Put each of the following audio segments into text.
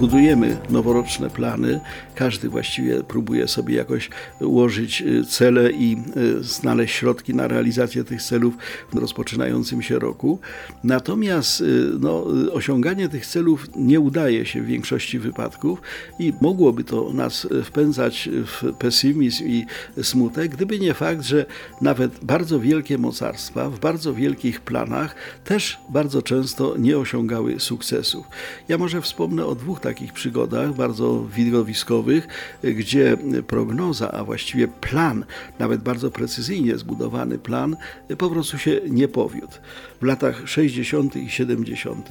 Budujemy noworoczne plany. Każdy właściwie próbuje sobie jakoś ułożyć y, cele i y, znaleźć środki na realizację tych celów w rozpoczynającym się roku. Natomiast y, no, osiąganie tych celów nie udaje się w większości wypadków i mogłoby to nas wpędzać w pesymizm i smutek, gdyby nie fakt, że nawet bardzo wielkie mocarstwa w bardzo wielkich planach też bardzo często nie osiągały sukcesów. Ja może wspomnę o dwóch takich przygodach bardzo widowiskowych, gdzie prognoza, a właściwie plan, nawet bardzo precyzyjnie zbudowany plan, po prostu się nie powiódł. W latach 60. i 70.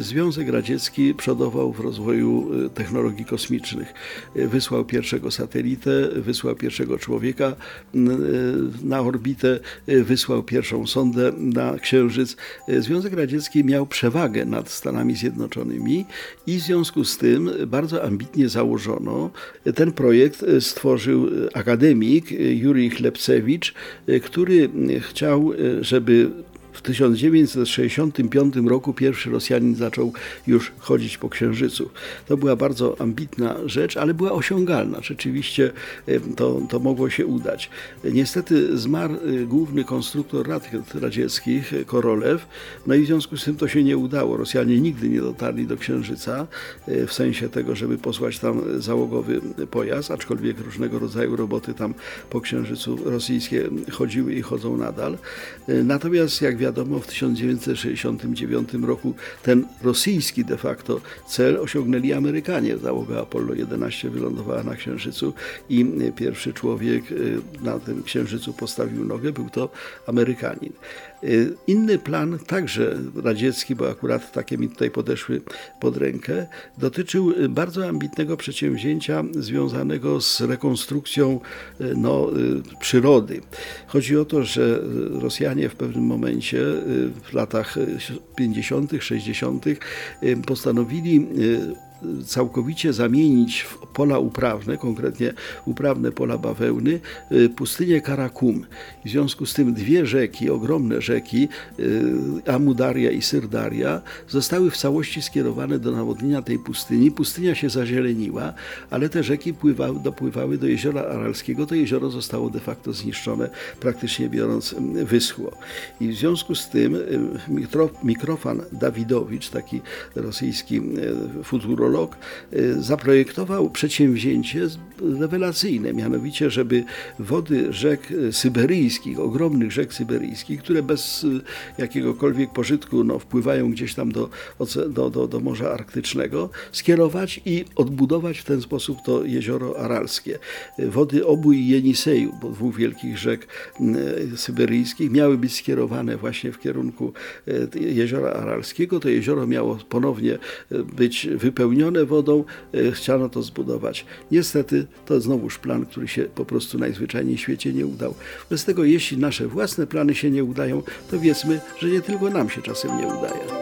Związek Radziecki przodował w rozwoju technologii kosmicznych. Wysłał pierwszego satelitę, wysłał pierwszego człowieka na orbitę, wysłał pierwszą sondę na Księżyc. Związek Radziecki miał przewagę nad Stanami Zjednoczonymi i w związku z tym bardzo ambitnie założono. Ten projekt stworzył akademik Jurij Chlepcewicz, który chciał, żeby w 1965 roku pierwszy Rosjanin zaczął już chodzić po Księżycu. To była bardzo ambitna rzecz, ale była osiągalna. Rzeczywiście to, to mogło się udać. Niestety zmarł główny konstruktor rakiet radzieckich, Korolew, no i w związku z tym to się nie udało. Rosjanie nigdy nie dotarli do Księżyca w sensie tego, żeby posłać tam załogowy pojazd, aczkolwiek różnego rodzaju roboty tam po Księżycu rosyjskie chodziły i chodzą nadal. Natomiast jak wiadomo w 1969 roku ten rosyjski de facto cel osiągnęli Amerykanie. Załoga Apollo 11 wylądowała na Księżycu i pierwszy człowiek y, na tym Księżycu postawił nogę, był to Amerykanin. Y, inny plan, także radziecki, bo akurat takie mi tutaj podeszły pod rękę, dotyczył bardzo ambitnego przedsięwzięcia związanego z rekonstrukcją y, no, przyrody. Chodzi o to, że Rosjanie w pewnym momencie w latach 50., 60. postanowili całkowicie zamienić w pola uprawne, konkretnie uprawne pola bawełny, y, pustynię Karakum. W związku z tym dwie rzeki, ogromne rzeki, y, Amudaria i Syrdaria, zostały w całości skierowane do nawodnienia tej pustyni. Pustynia się zazieleniła, ale te rzeki pływały, dopływały do jeziora Aralskiego. To jezioro zostało de facto zniszczone, praktycznie biorąc wyschło. I w związku z tym Mikrofan Dawidowicz, taki rosyjski futurolog, geolog y, zaprojektował przedsięwzięcie rewelacyjne, mianowicie, żeby wody rzek y, syberyjskich, ogromnych rzek syberyjskich, które bez y, jakiegokolwiek pożytku no, wpływają gdzieś tam do, do, do, do Morza Arktycznego, skierować i odbudować w ten sposób to jezioro Aralskie. Wody Obu i Jeniseju, bo dwóch wielkich rzek syberyjskich, miały być skierowane właśnie w kierunku jeziora Aralskiego. To jezioro miało ponownie być wypełnione wypełnione wodą, e, chciano to zbudować. Niestety to znowuż plan, który się po prostu najzwyczajniej w świecie nie udał. Bez tego, jeśli nasze własne plany się nie udają, to wiedzmy, że nie tylko nam się czasem nie udaje.